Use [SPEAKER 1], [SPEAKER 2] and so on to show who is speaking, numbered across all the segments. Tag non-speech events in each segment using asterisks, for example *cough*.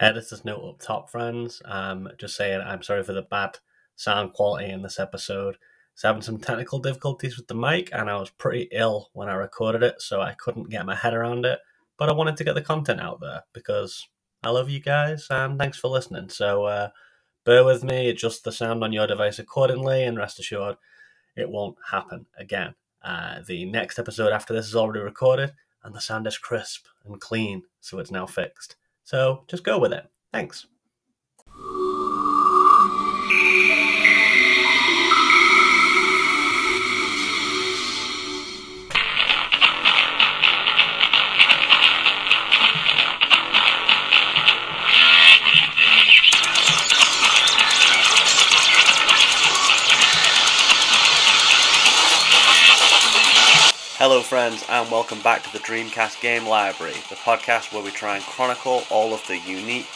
[SPEAKER 1] Editor's note up top, friends. Um, just saying, I'm sorry for the bad sound quality in this episode. I was having some technical difficulties with the mic, and I was pretty ill when I recorded it, so I couldn't get my head around it. But I wanted to get the content out there because I love you guys, and thanks for listening. So uh, bear with me, adjust the sound on your device accordingly, and rest assured, it won't happen again. Uh, the next episode after this is already recorded, and the sound is crisp and clean, so it's now fixed. So just go with it. Thanks. Hello, friends, and welcome back to the Dreamcast Game Library, the podcast where we try and chronicle all of the unique,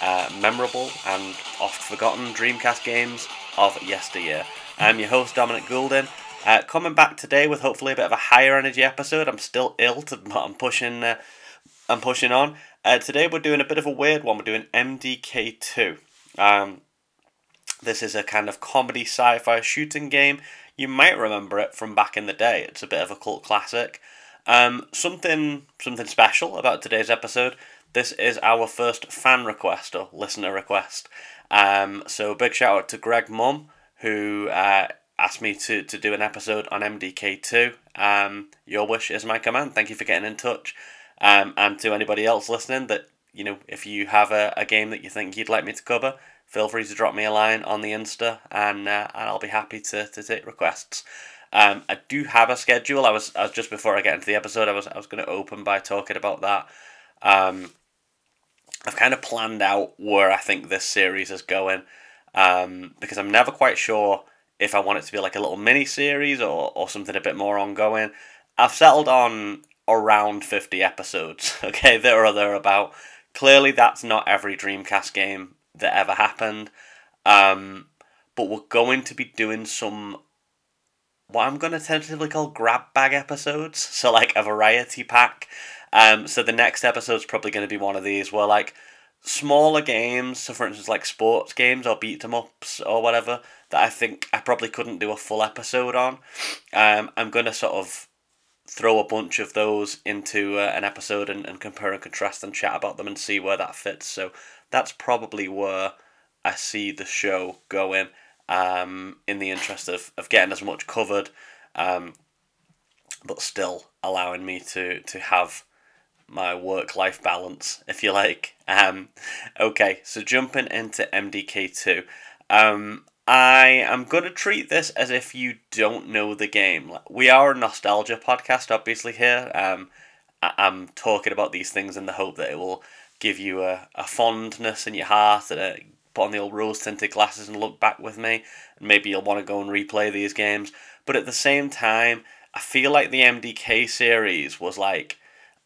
[SPEAKER 1] uh, memorable, and oft forgotten Dreamcast games of yesteryear. I'm your host, Dominic Goulden. Uh, coming back today with hopefully a bit of a higher energy episode. I'm still ill, but I'm pushing. Uh, I'm pushing on. Uh, today we're doing a bit of a weird one. We're doing MDK2. Um, this is a kind of comedy sci-fi shooting game you might remember it from back in the day. It's a bit of a cult classic. Um, something something special about today's episode. This is our first fan request or listener request. Um, so big shout out to Greg Mum who uh, asked me to, to do an episode on MDK2. Um, your wish is my command. Thank you for getting in touch. Um, and to anybody else listening, that you know, if you have a, a game that you think you'd like me to cover, feel free to drop me a line on the Insta, and uh, and I'll be happy to, to take requests. Um, I do have a schedule. I was I was just before I get into the episode. I was I was going to open by talking about that. Um, I've kind of planned out where I think this series is going, um, because I'm never quite sure if I want it to be like a little mini series or or something a bit more ongoing. I've settled on around fifty episodes. *laughs* Okay, there or thereabout. Clearly, that's not every Dreamcast game that ever happened. Um, but we're going to be doing some what I'm going to tentatively call grab bag episodes. So, like a variety pack. Um, so, the next episode is probably going to be one of these where, like, smaller games, so for instance, like sports games or beat 'em ups or whatever, that I think I probably couldn't do a full episode on. Um, I'm going to sort of throw a bunch of those into uh, an episode and, and compare and contrast and chat about them and see where that fits. So that's probably where I see the show going um, in the interest of, of getting as much covered, um, but still allowing me to, to have my work life balance, if you like. Um, okay, so jumping into MDK2. Um, I am going to treat this as if you don't know the game. We are a nostalgia podcast, obviously, here. Um, I- I'm talking about these things in the hope that it will give you a, a fondness in your heart and a, put on the old rose tinted glasses and look back with me. And maybe you'll want to go and replay these games. But at the same time, I feel like the MDK series was like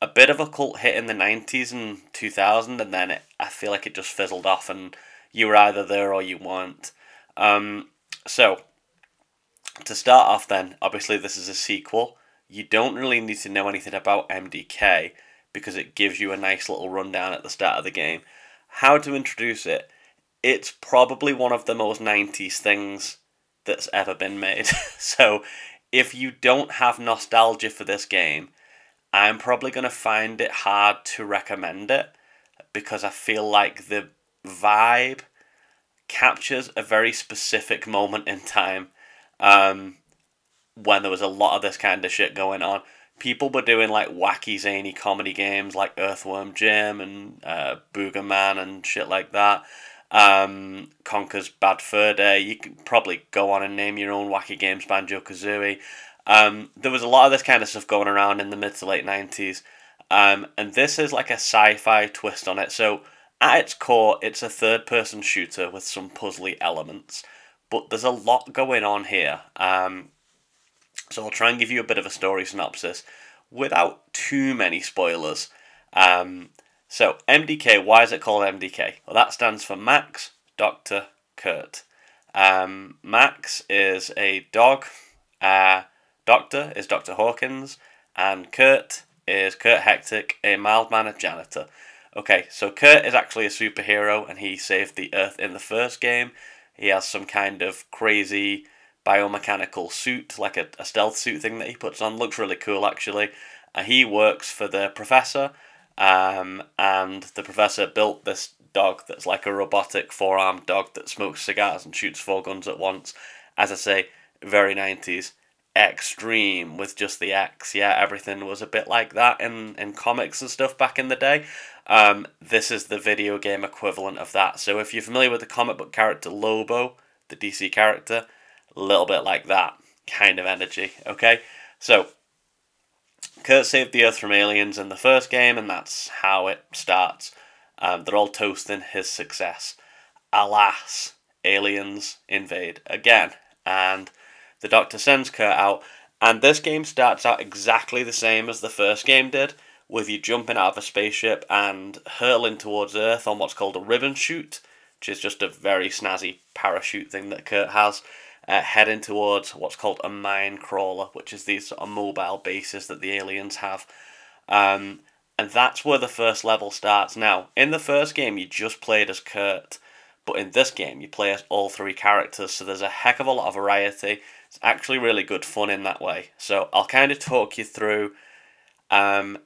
[SPEAKER 1] a bit of a cult hit in the 90s and 2000, and then it, I feel like it just fizzled off, and you were either there or you weren't. Um, so, to start off, then, obviously, this is a sequel. You don't really need to know anything about MDK because it gives you a nice little rundown at the start of the game. How to introduce it? It's probably one of the most 90s things that's ever been made. *laughs* so if you don't have nostalgia for this game, I'm probably going to find it hard to recommend it because I feel like the vibe captures a very specific moment in time um, when there was a lot of this kind of shit going on people were doing like wacky zany comedy games like Earthworm Jim and uh, Boogerman and shit like that. Um, Conker's Bad Fur Day. You could probably go on and name your own wacky games, Banjo Kazooie. Um, there was a lot of this kind of stuff going around in the mid to late nineties, um, and this is like a sci-fi twist on it. So at its core, it's a third-person shooter with some puzzly elements, but there's a lot going on here. Um, so I'll try and give you a bit of a story synopsis without too many spoilers. Um, so MDK, why is it called MDK? Well, that stands for Max Dr. Kurt. Um, Max is a dog. Uh, Doctor is Dr. Hawkins, and Kurt is Kurt Hectic, a mild mannered janitor. Okay, so Kurt is actually a superhero and he saved the Earth in the first game. He has some kind of crazy biomechanical suit, like a, a stealth suit thing that he puts on. Looks really cool, actually. Uh, he works for the professor, um, and the professor built this dog that's like a robotic four armed dog that smokes cigars and shoots four guns at once. As I say, very 90s. Extreme with just the X. Yeah, everything was a bit like that in, in comics and stuff back in the day. Um, this is the video game equivalent of that. So if you're familiar with the comic book character Lobo, the DC character, a little bit like that kind of energy. Okay, so Kurt saved the Earth from aliens in the first game, and that's how it starts. Um, they're all toasting his success. Alas, aliens invade again, and the Doctor sends Kurt out. And this game starts out exactly the same as the first game did, with you jumping out of a spaceship and hurling towards Earth on what's called a ribbon chute, which is just a very snazzy parachute thing that Kurt has uh, heading towards what's called a mine crawler, which is these sort of mobile bases that the aliens have. Um, and that's where the first level starts. Now, in the first game, you just played as Kurt, but in this game, you play as all three characters, so there's a heck of a lot of variety. It's actually really good fun in that way. So I'll kind of talk you through. Um,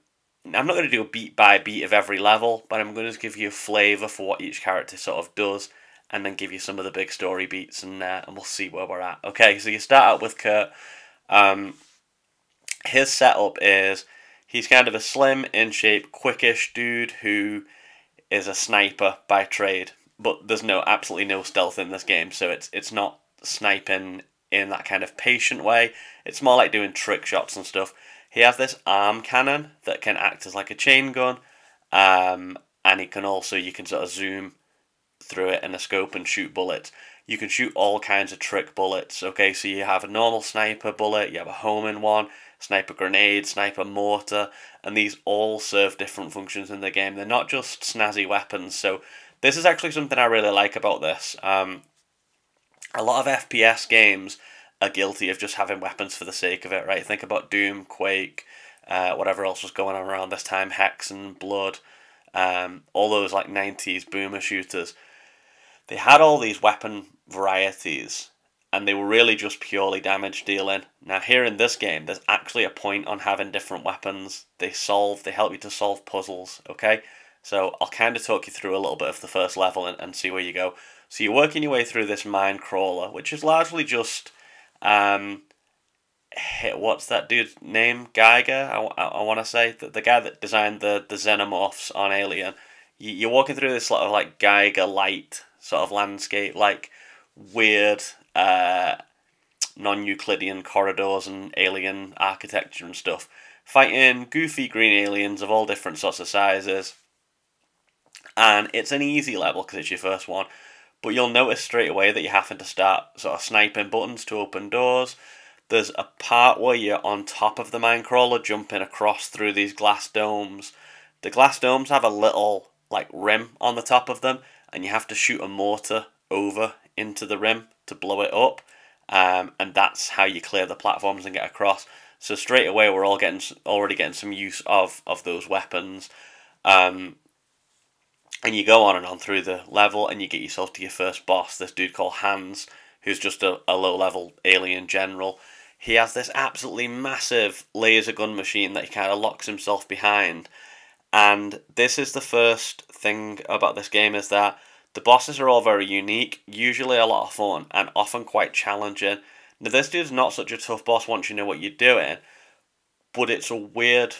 [SPEAKER 1] I'm not going to do a beat by beat of every level, but I'm going to give you a flavour for what each character sort of does and then give you some of the big story beats, and uh, and we'll see where we're at. Okay, so you start out with Kurt. Um, his setup is he's kind of a slim, in shape, quickish dude who is a sniper by trade, but there's no absolutely no stealth in this game, so it's it's not sniping in that kind of patient way. It's more like doing trick shots and stuff. He has this arm cannon that can act as like a chain gun, um, and he can also you can sort of zoom through it in a scope and shoot bullets. You can shoot all kinds of trick bullets. Okay, so you have a normal sniper bullet, you have a homing one, sniper grenade, sniper mortar, and these all serve different functions in the game. They're not just snazzy weapons. So this is actually something I really like about this. Um, a lot of FPS games are guilty of just having weapons for the sake of it, right? Think about Doom, Quake, uh, whatever else was going on around this time, Hexen Blood, um, all those like 90s boomer shooters they had all these weapon varieties and they were really just purely damage dealing. Now here in this game, there's actually a point on having different weapons. They solve, they help you to solve puzzles, okay? So I'll kind of talk you through a little bit of the first level and, and see where you go. So you're working your way through this mine crawler, which is largely just, um, what's that dude's name? Giger, I, I, I want to say. The, the guy that designed the, the xenomorphs on Alien. You, you're walking through this sort of like Giger light sort of landscape, like weird uh, non Euclidean corridors and alien architecture and stuff. Fighting goofy green aliens of all different sorts of sizes. And it's an easy level because it's your first one. But you'll notice straight away that you're having to start sort of sniping buttons to open doors. There's a part where you're on top of the minecrawler jumping across through these glass domes. The glass domes have a little like rim on the top of them and you have to shoot a mortar over into the rim to blow it up, um, and that's how you clear the platforms and get across. So straight away, we're all getting already getting some use of of those weapons, um, and you go on and on through the level, and you get yourself to your first boss. This dude called Hans, who's just a, a low level alien general. He has this absolutely massive laser gun machine that he kind of locks himself behind, and this is the first thing about this game is that the bosses are all very unique, usually a lot of fun, and often quite challenging. Now, this dude's not such a tough boss once you know what you're doing, but it's a weird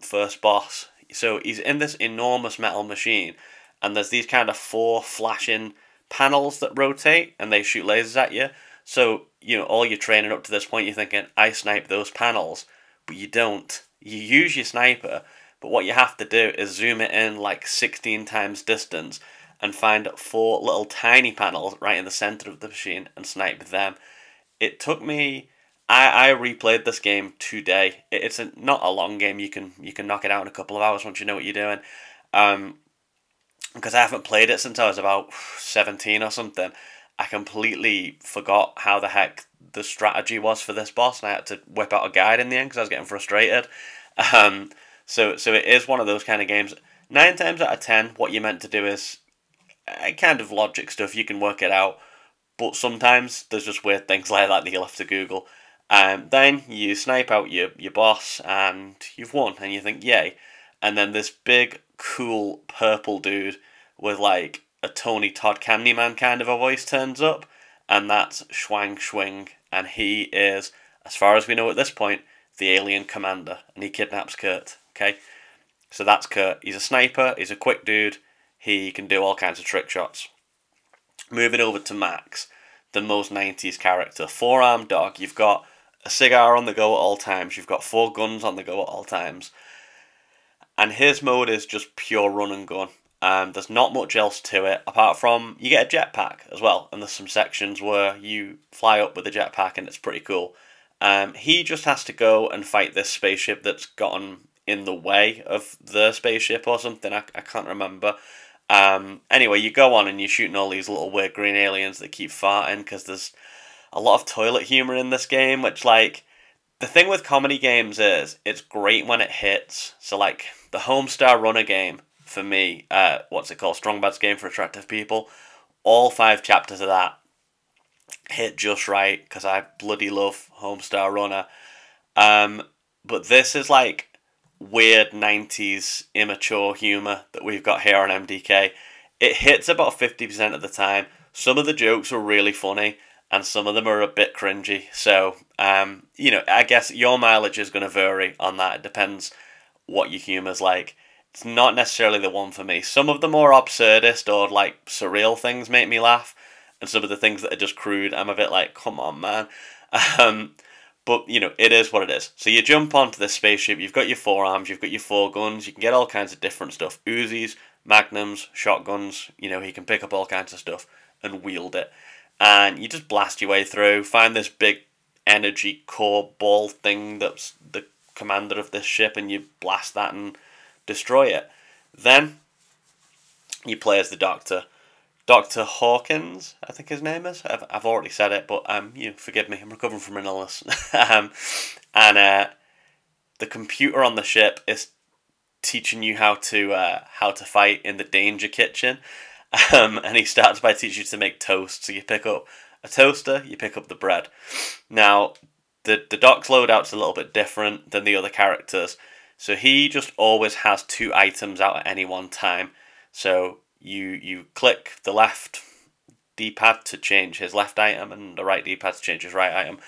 [SPEAKER 1] first boss. So he's in this enormous metal machine, and there's these kind of four flashing panels that rotate, and they shoot lasers at you. So, you know, all your training up to this point, you're thinking, I snipe those panels, but you don't. You use your sniper, but what you have to do is zoom it in like 16 times distance and find four little tiny panels right in the center of the machine and snipe them. It took me. I, I replayed this game today. it's a, not a long game. You can you can knock it out in a couple of hours once you know what you're doing. Um, because I haven't played it since I was about 17 or something. I completely forgot how the heck the strategy was for this boss, and I had to whip out a guide in the end because I was getting frustrated. *laughs* Um, so so it is one of those kind of games. nine times out of ten, what you're meant to do is uh, kind of logic stuff. You can work it out, but sometimes there's just weird things *laughs* like that that you'll have to Google. Um, then you snipe out your your boss, and you've won, and you think yay. And then this big, cool purple dude with like a Tony Todd Candyman kind of a voice turns up, and that's Schwang Shwing, and he is, as far as we know at this point, the alien commander, and he kidnaps Kurt. Okay, so that's Kurt. He's a sniper. He's a quick dude. He can do all kinds of trick shots. Moving over to Max, the most '90s character, four-armed dog. You've got a cigar on the go at all times. You've got four guns on the go at all times. And his mode is just pure run and gun. Um, there's not much else to it apart from you get a jetpack as well, and there's some sections where you fly up with a jetpack, and it's pretty cool. Um, he just has to go and fight this spaceship that's gotten in the way of the spaceship or something. I, I can't remember. Um, anyway, you go on and you're shooting all these little weird green aliens that keep farting because there's a lot of toilet humor in this game, which like the thing with comedy games is it's great when it hits. So like the Homestar Runner game for me, uh, what's it called? Strong Bad's Game for Attractive People. All five chapters of that hit just right because I bloody love Homestar Runner. Um, but this is like weird 90s immature humour that we've got here on MDK. It hits about 50% of the time. Some of the jokes are really funny and some of them are a bit cringy. So, um, you know, I guess your mileage is going to vary on that. It depends what your humour's like it's not necessarily the one for me. Some of the more absurdist or like surreal things make me laugh, and some of the things that are just crude, I'm a bit like, come on, man. *laughs* Um, but you know, it is what it is. So you jump onto this spaceship. You've got your forearms. You've got your four guns. You can get all kinds of different stuff: Uzis, magnums, shotguns. You know, he can pick up all kinds of stuff and wield it. And you just blast your way through. Find this big energy core ball thing that's the commander of this ship, and you blast that and destroy it. Then you play as the Doctor. Dr. Hawkins, I think his name is. I've, I've already said it, but um, you forgive me. I'm recovering from an illness. *laughs* um, and uh, the computer on the ship is teaching you how to uh, how to fight in the danger kitchen. Um, and he starts by teaching you to make toast. So you pick up a toaster, you pick up the bread. Now, the the Doc's loadout's a little bit different than the other characters. So he just always has two items out at any one time. So you you click the left D-pad to change his left item and the right D-pad to change his right item.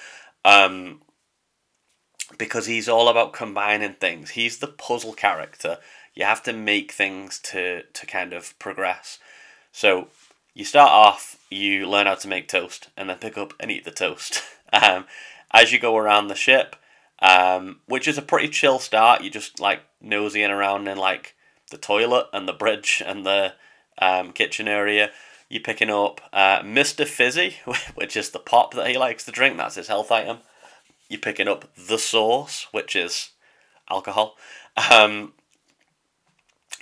[SPEAKER 1] Um, because he's all about combining things. He's the puzzle character. You have to make things to to kind of progress. So you start off, you learn how to make toast, and then pick up and eat the toast. *laughs* um, as you go around the ship, um, which is a pretty chill start. You just like nosying around in like the toilet and the bridge and the um, kitchen area. You're picking up uh, Mr. Fizzy, *laughs* which is the pop that he likes to drink. That's his health item. You're picking up the sauce, which is alcohol. Um,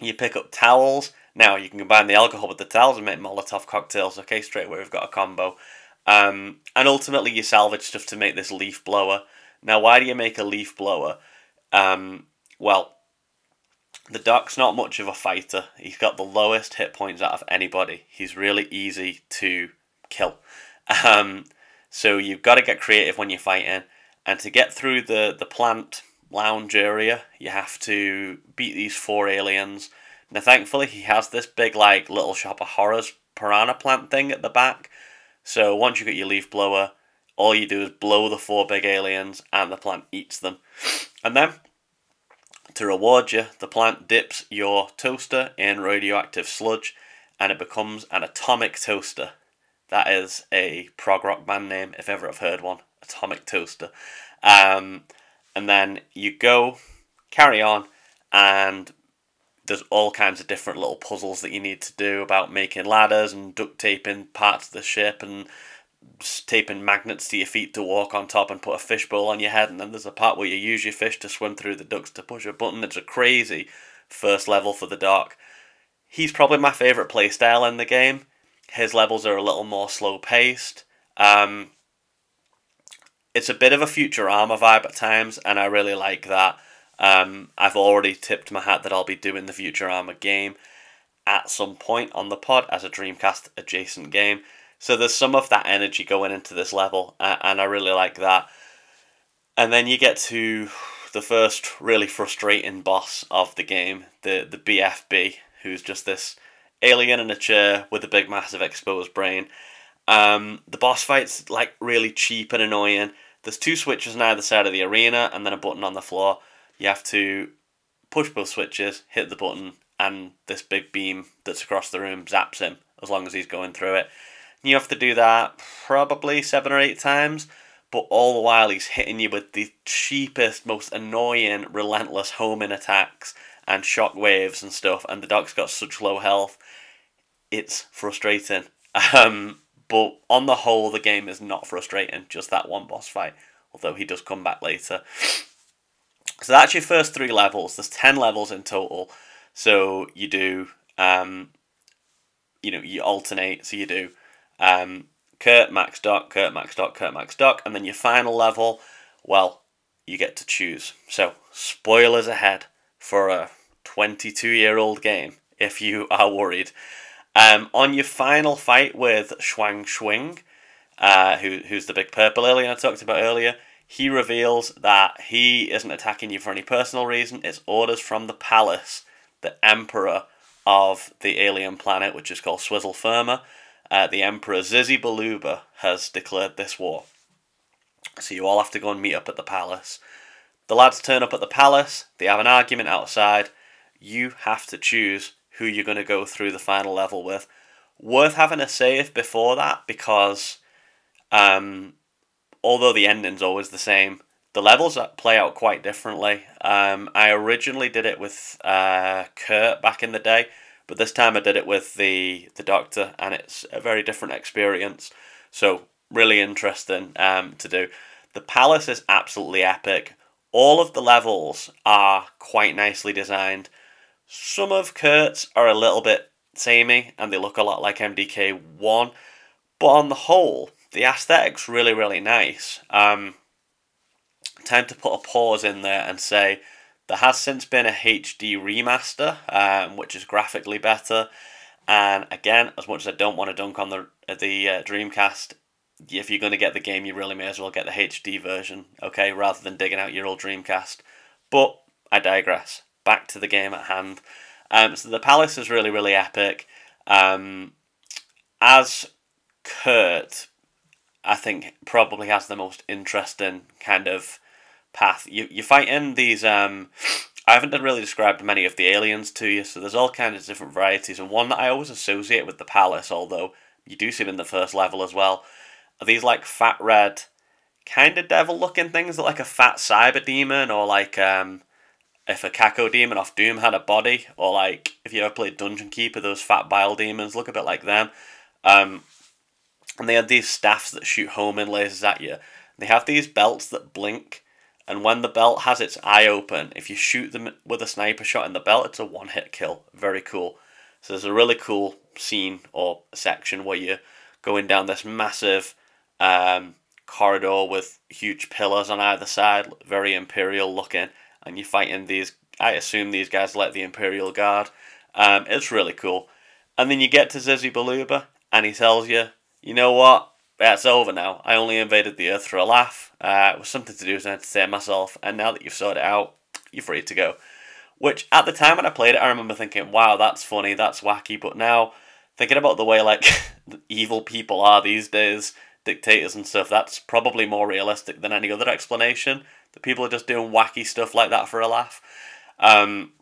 [SPEAKER 1] you pick up towels. Now you can combine the alcohol with the towels and make Molotov cocktails. Okay, straight away we've got a combo. Um, and ultimately you salvage stuff to make this leaf blower. Now, why do you make a leaf blower? Um, well, the Doc's not much of a fighter. He's got the lowest hit points out of anybody. He's really easy to kill. Um, so you've got to get creative when you're fighting. And to get through the, the plant lounge area, you have to beat these four aliens. Now, thankfully, he has this big, like, little shop of horrors piranha plant thing at the back. So once you get your leaf blower, all you do is blow the four big aliens and the plant eats them. And then, to reward you, the plant dips your toaster in radioactive sludge and it becomes an atomic toaster. That is a prog rock band name, if ever I've heard one. Atomic Toaster. Um, and then you go, carry on, and there's all kinds of different little puzzles that you need to do about making ladders and duct taping parts of the ship and taping magnets to your feet to walk on top and put a fishbowl on your head, and then there's a part where you use your fish to swim through the ducks to push a button. It's a crazy first level for the Doc. He's probably my favourite playstyle in the game. His levels are a little more slow paced. Um, it's a bit of a Futurama vibe at times, and I really like that. Um, I've already tipped my hat that I'll be doing the Futurama game at some point on the pod as a Dreamcast adjacent game. So there's some of that energy going into this level, and I really like that. And then you get to the first really frustrating boss of the game, the the BFB, who's just this alien in a chair with a big, massive exposed brain. Um, the boss fight's like really cheap and annoying. There's two switches on either side of the arena, and then a button on the floor. You have to push both switches, hit the button, and this big beam that's across the room zaps him as long as he's going through it. You have to do that probably seven or eight times, but all the while he's hitting you with the cheapest, most annoying, relentless homing attacks and shock waves and stuff, and the doc's got such low health. It's frustrating. Um, but on the whole, the game is not frustrating, just that one boss fight, although he does come back later. So that's your first three levels. There's 10 levels in total. So you do, um, you know, you alternate. So you do um, Kurt, Max Doc, Kurt, Max Doc, Kurt, Max Doc. And then your final level, well, you get to choose. So, spoilers ahead for a 22 year old game if you *laughs* are worried. Um, on your final fight with Schwang Shwing, uh, who, who's the big purple alien I talked about earlier, he reveals that he isn't attacking you for any personal reason. It's orders from the palace, the emperor of the alien planet, which is called Swizzle Firma. Uh, the emperor Zizzy Ballooba has declared this war. So you all have to go and meet up at the palace. The lads turn up at the palace, they have an argument outside. You have to choose who you're going to go through the final level with. Worth having a save before that because um, although the ending's always the same, the levels play out quite differently. Um, I originally did it with uh, Kurt back in the day, but this time I did it with the the Doctor, and it's a very different experience. So really interesting um, to do. The palace is absolutely epic. All of the levels are quite nicely designed. Some of Kurt's are a little bit samey, and they look a lot like MDK one, but on the whole, the aesthetic's really really nice. Um, time to put a pause in there and say there has since been a HD remaster, um, which is graphically better. And again, as much as I don't want to dunk on the the uh, Dreamcast, if you're going to get the game, you really may as well get the HD version, okay, rather than digging out your old Dreamcast. But I digress. Back to the game at hand. Um, so the palace is really, really epic. Um, as Kurt, I think probably has the most interesting kind of path. You you fight in these. Um, I haven't really described many of the aliens to you, so there's all kinds of different varieties, and one that I always associate with the palace, although you do see them in the first level as well, are these like fat red, kind of devil looking things, like a fat cyber demon, or like um, if a Cacodemon off Doom had a body, or like if you ever played Dungeon Keeper, those fat bile demons look a bit like them. Um, and they had these staffs that shoot homing lasers at you. They have these belts that blink, and when the belt has its eye open, if you shoot them with a sniper shot in the belt, it's a one hit kill. Very cool. So there's a really cool scene or section where you're going down this massive um, corridor with huge pillars on either side, very imperial looking, and you're fighting these. I assume these guys like the Imperial Guard. Um, it's really cool. And then you get to Zizzy Ballooba, and he tells you, you know what? That's over now. I only invaded the Earth for a laugh. Uh, it was something to do to entertain myself, and now that you've sorted it out, you're free to go. Which at the time when I played it, I remember thinking, "Wow, that's funny, that's wacky." But now, thinking about the way like *laughs* evil people are these days, dictators and stuff, that's probably more realistic than any other explanation. That people are just doing wacky stuff like that for a laugh. Um,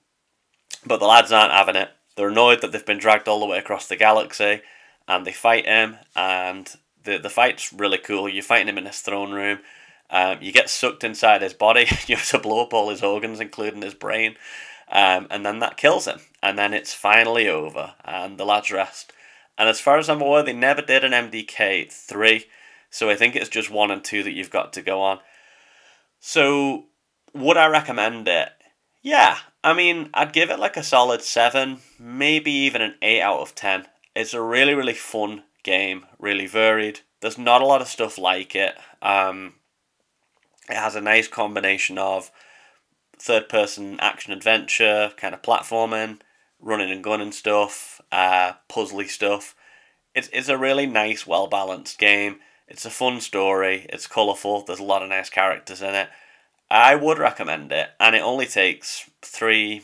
[SPEAKER 1] but the lads aren't having it. They're annoyed that they've been dragged all the way across the galaxy, and they fight him, and the the fight's really cool. You're fighting him in his throne room. Um, you get sucked inside his body. *laughs* you have to blow up all his organs, including his brain, um, and then that kills him. And then it's finally over, and the lads rest. And as far as I'm aware, they never did an MDK three, so I think it's just one and two that you've got to go on. So would I recommend it? Yeah, I mean, I'd give it like a solid seven, maybe even an eight out of ten. It's a really, really fun game, really varied. There's not a lot of stuff like it. Um, it has a nice combination of third person action adventure, kind of platforming, running and gunning stuff, uh, puzzly stuff. It's, it's a really nice, well balanced game. It's a fun story, it's colourful, there's a lot of nice characters in it. I would recommend it, and it only takes three,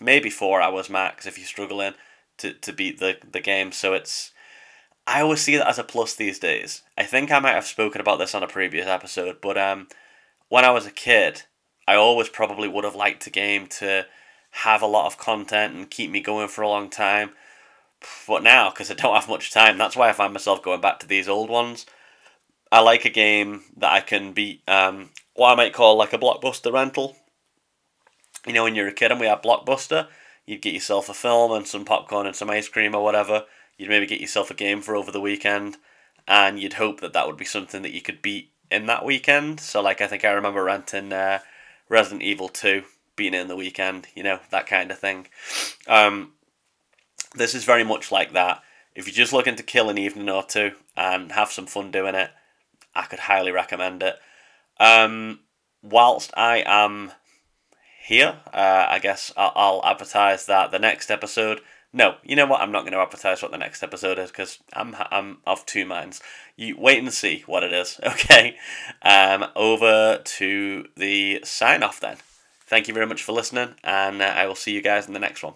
[SPEAKER 1] maybe four hours max if you're struggling to, to beat the, the game. So it's I always see that as a plus these days. I think I might have spoken about this on a previous episode, but um, when I was a kid, I always probably would have liked a game to have a lot of content and keep me going for a long time. But now, because I don't have much time, that's why I find myself going back to these old ones. I like a game that I can beat, um, what I might call like a blockbuster rental. You know, when you're a kid and we had Blockbuster, you'd get yourself a film and some popcorn and some ice cream or whatever you'd maybe get yourself a game for over the weekend, and you'd hope that that would be something that you could beat in that weekend. So, like, I think I remember renting uh, Resident Evil 2, being in the weekend, you know, that kind of thing. Um, this is very much like that. If you're just looking to kill an evening or two and have some fun doing it, I could highly recommend it. Um, whilst I am here, uh, I guess I'll, I'll advertise that the next episode no, you know what? I'm not going to advertise what the next episode is because I'm I'm of two minds. You wait and see what it is. *laughs* Okay. Um, over to the sign off then. Thank you very much for listening, and uh, I will see you guys in the next one.